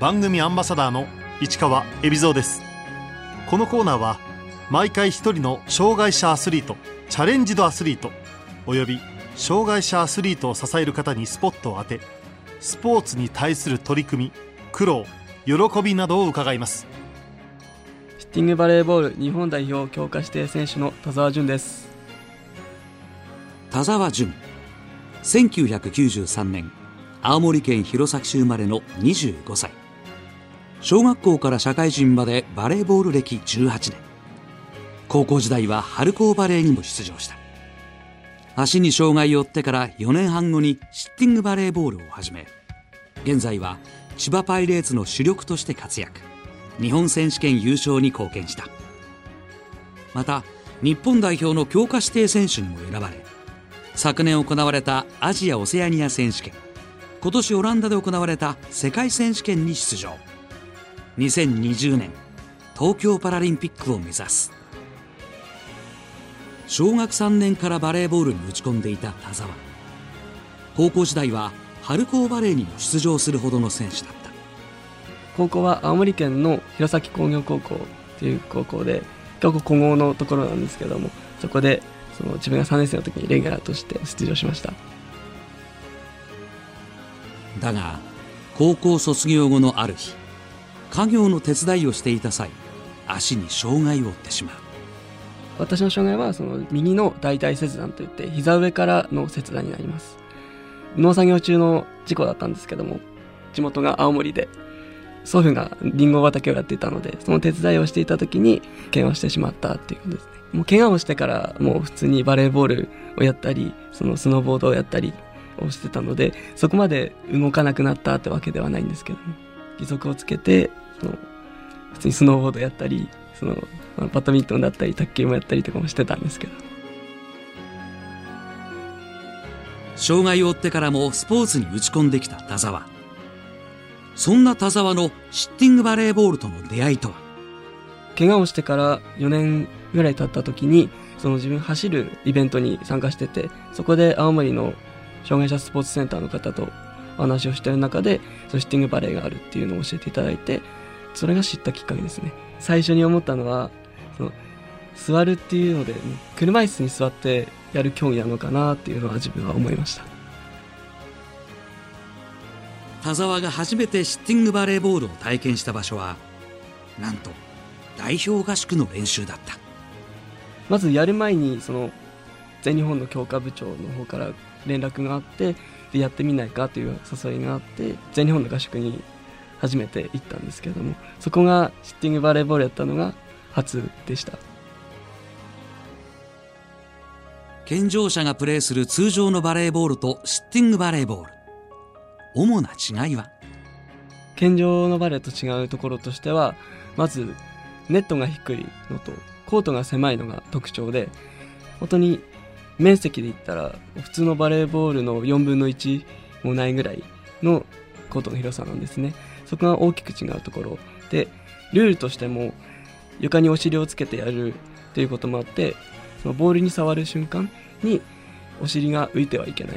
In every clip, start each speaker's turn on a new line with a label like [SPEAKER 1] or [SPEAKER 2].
[SPEAKER 1] 番組アンバサダーの市川恵比蔵です。このコーナーは毎回一人の障害者アスリートチャレンジドアスリートおよび障害者アスリートを支える方にスポットを当てスポーツに対する取り組み苦労喜びなどを伺います。
[SPEAKER 2] シッティングバレーボール日本代表強化指定選手の田澤淳です。
[SPEAKER 3] 田澤淳。1993年青森県弘前市生まれの25歳小学校から社会人までバレーボール歴18年。高校時代は春高バレーにも出場した。足に障害を負ってから4年半後にシッティングバレーボールを始め現在は千葉パイレーツの主力として活躍。日本選手権優勝に貢献した。また日本代表の強化指定選手にも選ばれ昨年行われたアジア・オセアニア選手権。今年オランダで行われた世界選手権に出場。2020年東京パラリンピックを目指す。小学3年からバレーボールに打ち込んでいた田澤。高校時代は春高バレーにも出場するほどの選手だった。
[SPEAKER 2] 高校は青森県の弘前工業高校っていう高校で結構古豪のところなんですけどもそこでその自分が3年生の時にレギュラーとして出場しました。
[SPEAKER 3] だが高校卒業後のある日家業の手伝いをしていた際足に障害を負ってしまう。
[SPEAKER 2] 私の障害はその右の大腿切断といって膝上からの切断になります。農作業中の事故だったんですけども地元が青森で祖父がリンゴ畑をやっていたのでその手伝いをしていた時に怪我をしてしまったっていうことですね。もう怪我をしてからもう普通にバレーボールをやったりそのスノーボードをやったりをしてたのでそこまで動かなくなったってわけではないんですけども。義足をつけてその普通にスノーボードやったりそのバドミントンだったり卓球もやったりとかもしてたんですけど。
[SPEAKER 3] 障害を負ってからもスポーツに打ち込んできた田澤。そんな田澤のシッティングバレーボールとの出会いとは？
[SPEAKER 2] 怪我をしてから4年ぐらい経った時にその自分走るイベントに参加しててそこで青森の障害者スポーツセンターの方とお話をしてる中でそのシッティングバレーがあるっていうのを教えていただいてそれが知ったきっかけですね。最初に思ったのはその座るっていうので車椅子に座ってやる競技なのかなっていうのは自分は思いました。
[SPEAKER 3] 田澤が初めてシッティングバレーボールを体験した場所はなんと代表合宿の練習だった。
[SPEAKER 2] まずやる前にその全日本の強化部長の方から連絡があってでやってみないかという誘いがあって全日本の合宿に初めて行ったんですけれどもそこがシッティングバレーボールやったのが初でした。
[SPEAKER 3] 健常者がプレーする通常のバレーボールとシッティングバレーボール。主な違いは？
[SPEAKER 2] 健常のバレーと違うところとしてはまずネットが低いのとコートが狭いのが特徴で本当に面積で言ったら普通のバレーボールの4分の1もないぐらいのコートの広さなんですね。そこが大きく違うところでルールとしても床にお尻をつけてやるということもあってそのボールに触る瞬間にお尻が浮いてはいけない。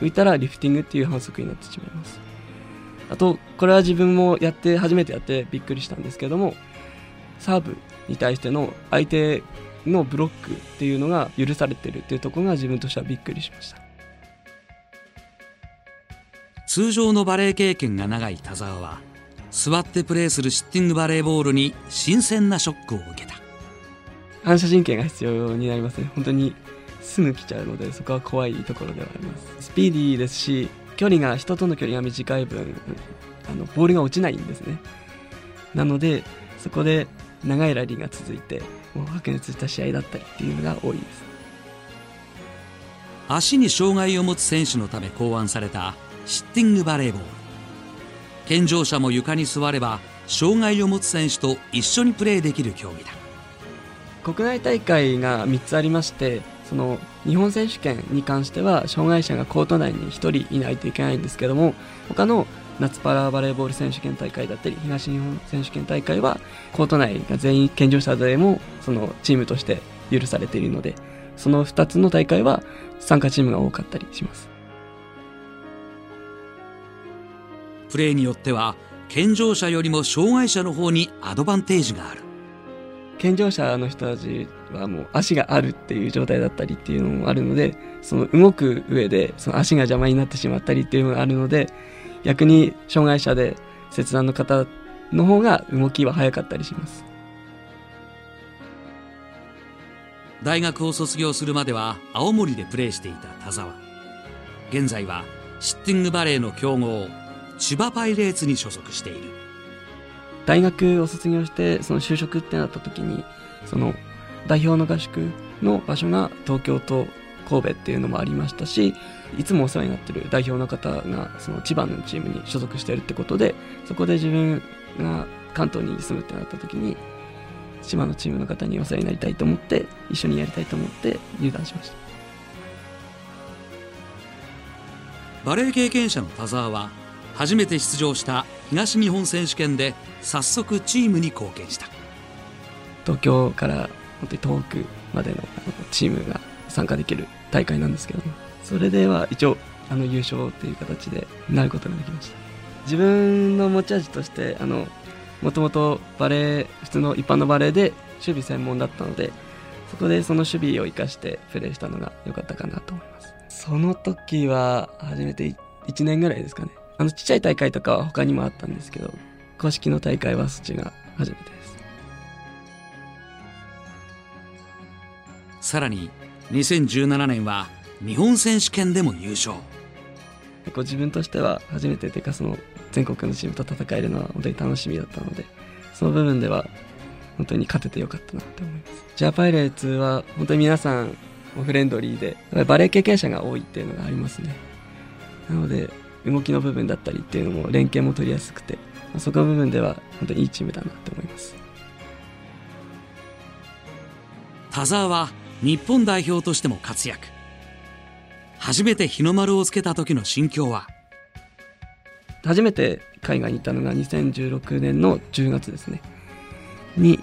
[SPEAKER 2] 浮いたらリフティングっていう反則になってしまいます。あとこれは自分もやって初めてやってびっくりしたんですけどもサーブに対しての相手のブロックっていうのが許されてるっていうところが自分としてはびっくりしました。
[SPEAKER 3] 通常のバレー経験が長い田澤は座ってプレーするシッティングバレーボールに新鮮なショックを受けた。
[SPEAKER 2] 反射神経が必要になりますね。本当にすぐ来ちゃうのでそこは怖いところではあります。スピーディーですし距離が人との距離が短い分あのボールが落ちないんですね。なのでそこで長いラリーが続いてもう白熱した試合だったりっていうのが多いです。
[SPEAKER 3] 足に障害を持つ選手のため考案されたシッティングバレーボール。健常者も床に座れば障害を持つ選手と一緒にプレーできる競技だ。
[SPEAKER 2] 国内大会が3つありましてその日本選手権に関しては障害者がコート内に1人いないといけないんですけども他の夏パラバレーボール選手権大会だったり東日本選手権大会はコート内が全員健常者でもそのチームとして許されているのでその2つの大会は参加チームが多かったりします。
[SPEAKER 3] プレーによっては健常者よりも障害者の方にアドバンテージがある。
[SPEAKER 2] 健常者の人たちはもう足があるっていう状態だったりっていうのもあるのでその動く上でその足が邪魔になってしまったりっていうのがあるので逆に障害者で切断の方の方が動きは早かったりします。
[SPEAKER 3] 大学を卒業するまでは青森でプレーしていた田沢。現在はシッティングバレーの強豪千葉パイレーツに所属している。
[SPEAKER 2] 大学を卒業してその就職ってなった時にその代表の合宿の場所が東京と神戸っていうのもありましたしいつもお世話になってる代表の方がその千葉のチームに所属しているってことでそこで自分が関東に住むってなった時に千葉のチームの方にお世話になりたいと思って一緒にやりたいと思って入団しました。
[SPEAKER 3] バレー経験者の田沢は初めて出場した東日本選手権で早速チームに貢献した。
[SPEAKER 2] 東京から本当に遠くまでのチームが参加できる大会なんですけどもそれでは一応あの優勝っていう形でなることができました。自分の持ち味としてあのもともとバレー普通の一般のバレーで守備専門だったのでそこでその守備を生かしてプレーしたのが良かったかなと思います。その時は初めて1年ぐらいですかね。あのちっちゃい大会とかは他にもあったんですけど公式の大会はそっちが初めてです。
[SPEAKER 3] さらに2017年は日本選手権でも優勝
[SPEAKER 2] 結構自分としては初めてというかその全国のチームと戦えるのは本当に楽しみだったのでその部分では本当に勝ててよかったなって思います。ジャパイレーツは本当に皆さんフレンドリーでバレー経験者が多いっていうのがありますね。なので動きの部分だったりっていうのも連携も取りやすくてそこの部分では本当にいいチームだなって思います。
[SPEAKER 3] 田澤は日本代表としても活躍初めて日の丸をつけた時の心境は？
[SPEAKER 2] 初めて海外に行ったのが2016年の10月ですね。に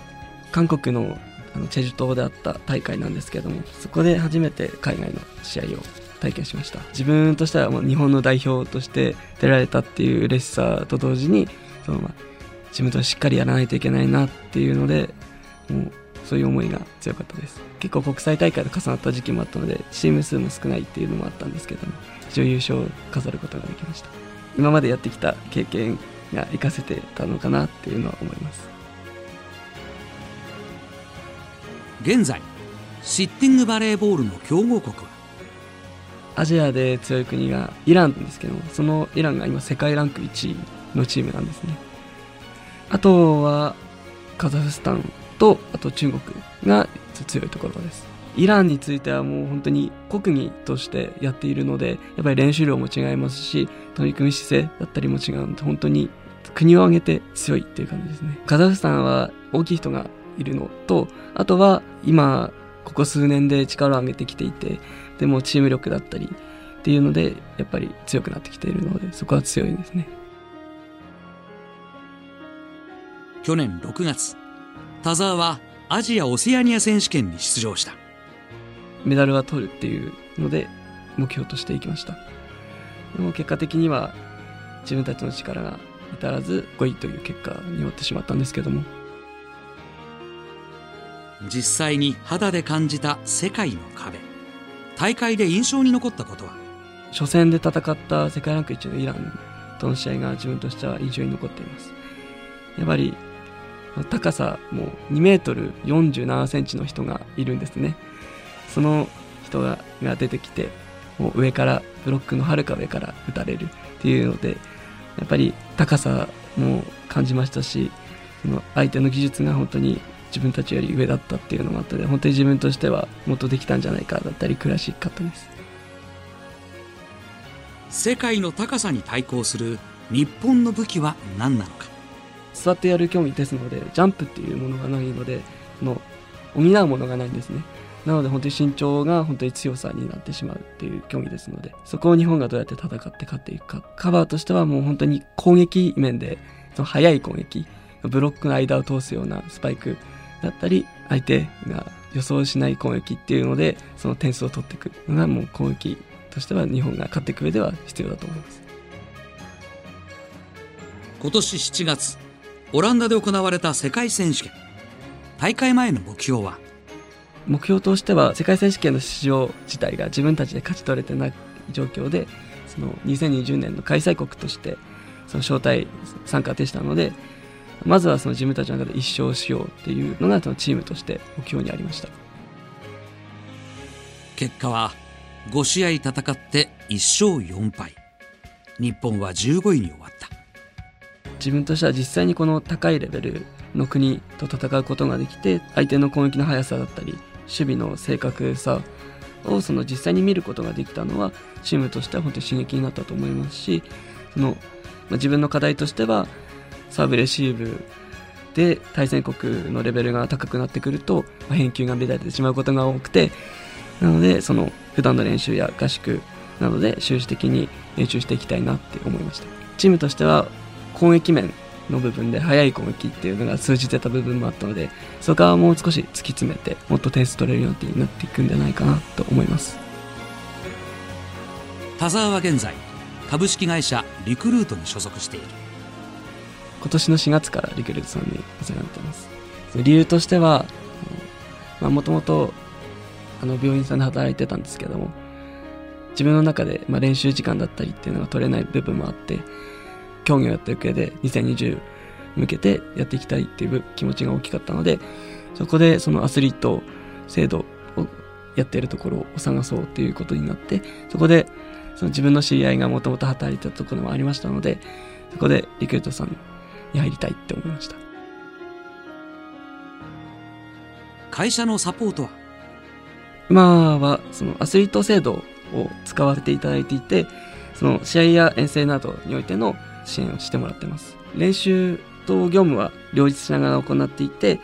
[SPEAKER 2] 韓国のあのチェジュ島であった大会なんですけどもそこで初めて海外の試合を体験しました。自分としてはもう日本の代表として出られたっていう嬉しさと同時にそのまあ自分としっかりやらないといけないなっていうのでもうそういう思いが強かったです。結構国際大会と重なった時期もあったのでチーム数も少ないっていうのもあったんですけども一応優勝を飾ることができました。今までやってきた経験が活かせてたのかなっていうのは思います。
[SPEAKER 3] 現在シッティングバレーボールの強豪国は？
[SPEAKER 2] アジアで強い国がイランですけどそのイランが今世界ランク1位のチームなんですね。あとはカザフスタンとあと中国が強いところです。イランについてはもう本当に国技としてやっているのでやっぱり練習量も違いますし取り組み姿勢だったりも違うので本当に国を挙げて強いっていう感じですね。カザフスタンは大きい人がいるのとあとは今ここ数年で力を上げてきていてでもチーム力だったりっていうのでやっぱり強くなってきているのでそこは強いですね。
[SPEAKER 3] 去年6月田澤はアジア・オセアニア選手権に出場した。
[SPEAKER 2] メダルは取るっていうので目標としていきました。でも結果的には自分たちの力が至らず5位という結果に終わってしまったんですけども。
[SPEAKER 3] 実際に肌で感じた世界の壁。大会で印象に残ったことは？
[SPEAKER 2] 初戦で戦った世界ランク1のイランとの試合が自分としては印象に残っています。やっぱり高さも2メートル47センチの人がいるんですね。その人が出てきてもう上からブロックのはるか上から打たれるっていうのでやっぱり高さも感じましたしその相手の技術が本当に自分たちより上だったっていうのもあったので本当に自分としてはもっとできたんじゃないかだったり悔しかったです。
[SPEAKER 3] 世界の高さに対抗する日本の武器は何なのか。
[SPEAKER 2] 座ってやる競技ですのでジャンプっていうものがないのでの補うものがないんですね。なので本当に身長が本当に強さになってしまうっていう競技ですのでそこを日本がどうやって戦って勝っていくか。カバーとしてはもう本当に攻撃面でその速い攻撃ブロックの間を通すようなスパイクだったり相手が予想しない攻撃っていうのでその点数を取っていくのがもう攻撃としては日本が勝っていく上では必要だと思います。
[SPEAKER 3] 今年7月オランダで行われた世界選手権。大会前の目標は？
[SPEAKER 2] 目標としては世界選手権の出場自体が自分たちで勝ち取れてない状況でその2020年の開催国としてその招待参加でしたのでまずはその自分たちの中で一勝しようっていうのがそのチームとして目標にありました。
[SPEAKER 3] 結果は5試合戦って1勝4敗。日本は15位に終
[SPEAKER 2] 自分としては実際にこの高いレベルの国と戦うことができて相手の攻撃の速さだったり守備の正確さをその実際に見ることができたのはチームとしては本当に刺激になったと思いますしその、まあ、自分の課題としてはサーブレシーブで対戦国のレベルが高くなってくると、まあ、返球が乱れてしまうことが多くてなのでその普段の練習や合宿などで終始的に練習していきたいなって思いました。チームとしては攻撃面の部分で速い攻撃っていうのが通じてた部分もあったのでそこはもう少し突き詰めてもっと点数取れるようになっていくんじゃないかなと思います。
[SPEAKER 3] 田澤は現在株式会社リクルートに所属している。
[SPEAKER 2] 今年の4月からリクルートさんにお世話になってます。理由としてはもともと病院さんで働いてたんですけども自分の中で、まあ、練習時間だったりっていうのが取れない部分もあって競技をやっていく上で2020向けてやっていきたいっていう気持ちが大きかったのでそこでそのアスリート制度をやっているところを探そうっていうことになってそこでその自分の知り合いがもともと働いてたところもありましたのでそこでリクルートさんに入りたいって思いました。
[SPEAKER 3] 会社のサポートは？
[SPEAKER 2] 今はそのアスリート制度を使わせていただいていてその試合や遠征などにおいての支援をしてもらってます。練習と業務は両立しながら行っていて、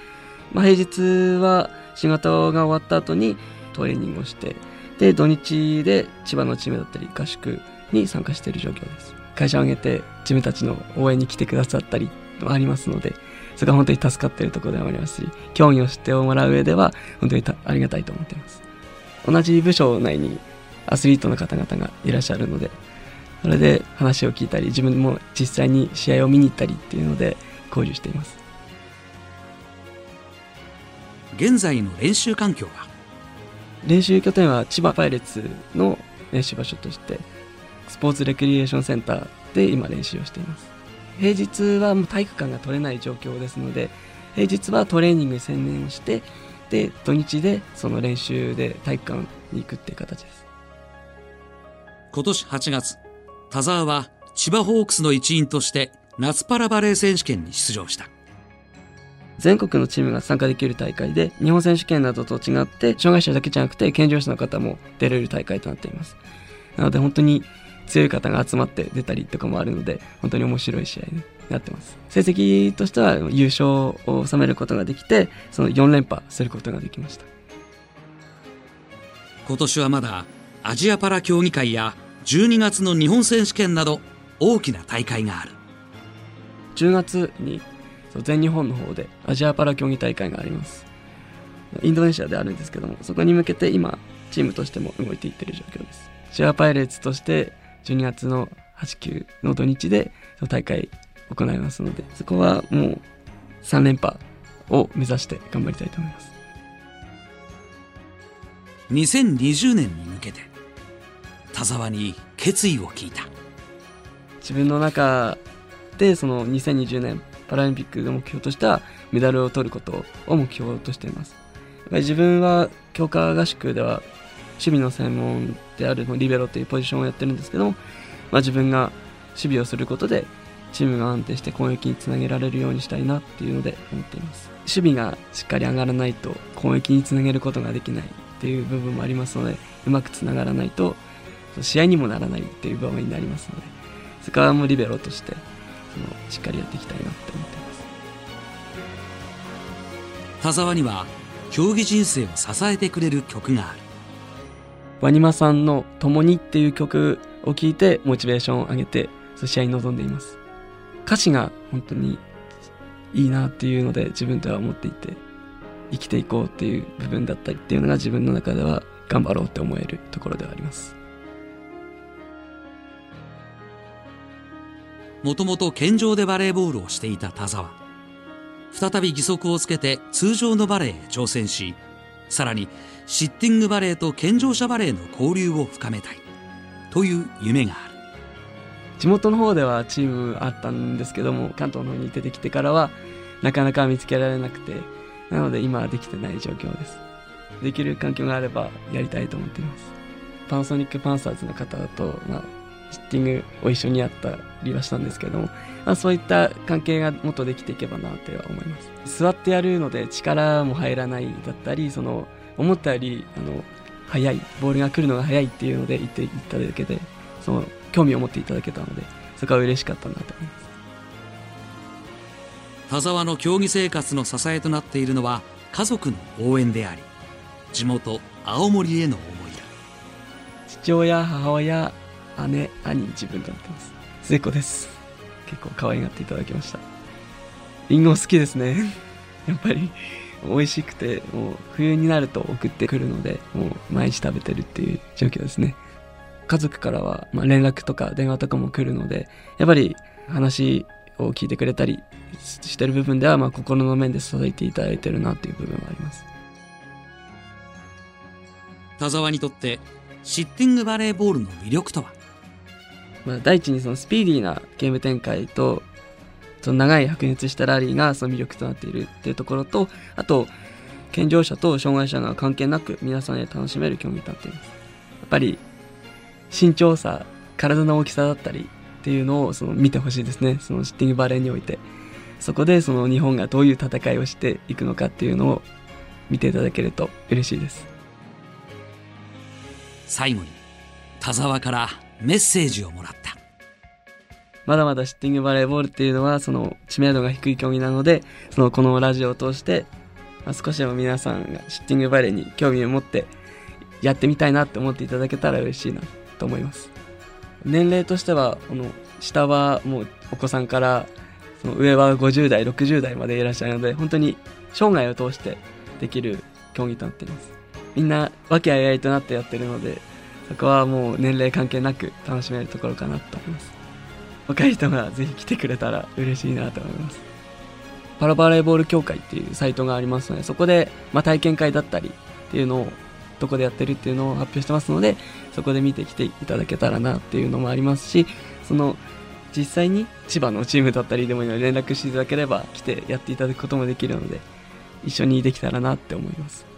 [SPEAKER 2] まあ、平日は仕事が終わった後にトレーニングをしてで土日で千葉のチームだったり合宿に参加している状況です。会社を挙げて自分たちの応援に来てくださったりもありますのでそれが本当に助かっているところでもありますし競技を知ってもらう上では本当にありがたいと思っています。同じ部署内にアスリートの方々がいらっしゃるのでそれで話を聞いたり自分も実際に試合を見に行ったりっていうので交流しています。
[SPEAKER 3] 現在の練習環境は？
[SPEAKER 2] 練習拠点は千葉パイレーツの練習場所としてスポーツレクリエーションセンターで今練習をしています。平日はもう体育館が取れない状況ですので平日はトレーニングに専念をしてで土日でその練習で体育館に行くっていう形です。
[SPEAKER 3] 今年8月田澤は千葉ホークスの一員として夏パラバレー選手権に出場した。
[SPEAKER 2] 全国のチームが参加できる大会で日本選手権などと違って障害者だけじゃなくて健常者の方も出れる大会となっています。なので本当に強い方が集まって出たりとかもあるので本当に面白い試合になってます。成績としては優勝を収めることができてその4連覇することができました。
[SPEAKER 3] 今年はまだアジアパラ競技会や12月の日本選手権など大きな大会がある。
[SPEAKER 2] 10月に全日本の方でアジアパラ競技大会があります。インドネシアであるんですけどもそこに向けて今チームとしても動いていってる状況です。シェアパイレーツとして12月の8、9の土日で大会行いますのでそこはもう3連覇を目指して頑張りたいと思います。
[SPEAKER 3] 2020年に向けて田沢に決意を聞いた。
[SPEAKER 2] 自分の中でその2020年パラリンピックの目標としたメダルを取ることを目標としています。自分は強化合宿では守備の専門であるリベロというポジションをやってるんですけども、まあ、自分が守備をすることでチームが安定して攻撃につなげられるようにしたいなっていうので思っています。守備がしっかり上がらないと攻撃につなげることができないっていう部分もありますのでうまくつながらないと試合にもならないっていう場面になりますのでそこはもうリベロとしてそのしっかりやっていきたいなって思っています。
[SPEAKER 3] 田沢には競技人生を支えてくれる曲がある。
[SPEAKER 2] ワニマさんの「共に」っていう曲を聴いてモチベーションを上げて試合に臨んでいます。歌詞が本当にいいなっていうので自分では思っていて生きていこうっていう部分だったりっていうのが自分の中では頑張ろうって思えるところではあります
[SPEAKER 3] もともと健常でバレーボールをしていた田沢再び義足をつけて通常のバレーへ挑戦しさらにシッティングバレーと健常者バレーの交流を深めたいという夢がある。
[SPEAKER 2] 地元の方ではチームあったんですけども関東の方に出てきてからはなかなか見つけられなくてなので今はできてない状況です。できる環境があればやりたいと思っています。パナソニックパンサーズの方と、まあ、シッティングを一緒にやったりはしたんですけども、まあ、そういった関係がもっとできていけばなっては思います。座ってやるので力も入らないだったりその思ったよりあの速いボールが来るのが速いっていうので言っていっただけでその興味を持っていただけたのでそこは嬉しかったなと思います。
[SPEAKER 3] 田沢の競技生活の支えとなっているのは家族の応援であり地元青森への思いだ。
[SPEAKER 2] 父親母親姉兄自分となってます。末っ子です。結構可愛がっていただきました。リンゴ好きですね。やっぱり美味しくてもう冬になると送ってくるのでもう毎日食べてるっていう状況ですね。家族からは、まあ、連絡とか電話とかも来るのでやっぱり話を聞いてくれたりしてる部分では、まあ、心の面で支えていただいてるなっていう部分はあります。
[SPEAKER 3] 田沢にとってシッティングバレーボールの魅力とは？
[SPEAKER 2] まあ、第一にそのスピーディーなゲーム展開とその長い白熱したラリーがその魅力となっているっていうところとあと健常者と障害者が関係なく皆さんで楽しめる競技となっています。やっぱり身長差体の大きさだったりっていうのをその見てほしいですね。そのシッティングバレーにおいて。そこでその日本がどういう戦いをしていくのかっていうのを見ていただけると嬉しいです。
[SPEAKER 3] 最後に田沢からメッセージをもらった。
[SPEAKER 2] まだまだシッティングバレーボールっていうのはその知名度が低い競技なのでそのこのラジオを通して、ま、少しでも皆さんがシッティングバレーに興味を持ってやってみたいなって思っていただけたら嬉しいなと思います。年齢としてはこの下はもうお子さんからその上は50代60代までいらっしゃるので本当に生涯を通してできる競技となっています。みんな和気あいあいとなってやってるのでそこはもう年齢関係なく楽しめるところかなと思います。若い人がぜひ来てくれたら嬉しいなと思います。パラバレーボール協会っていうサイトがありますのでそこで、まあ、体験会だったりっていうのをどこでやってるっていうのを発表してますのでそこで見てきていただけたらなっていうのもありますしその実際に千葉のチームだったりでもいいので連絡していただければ来てやっていただくこともできるので一緒にできたらなって思います。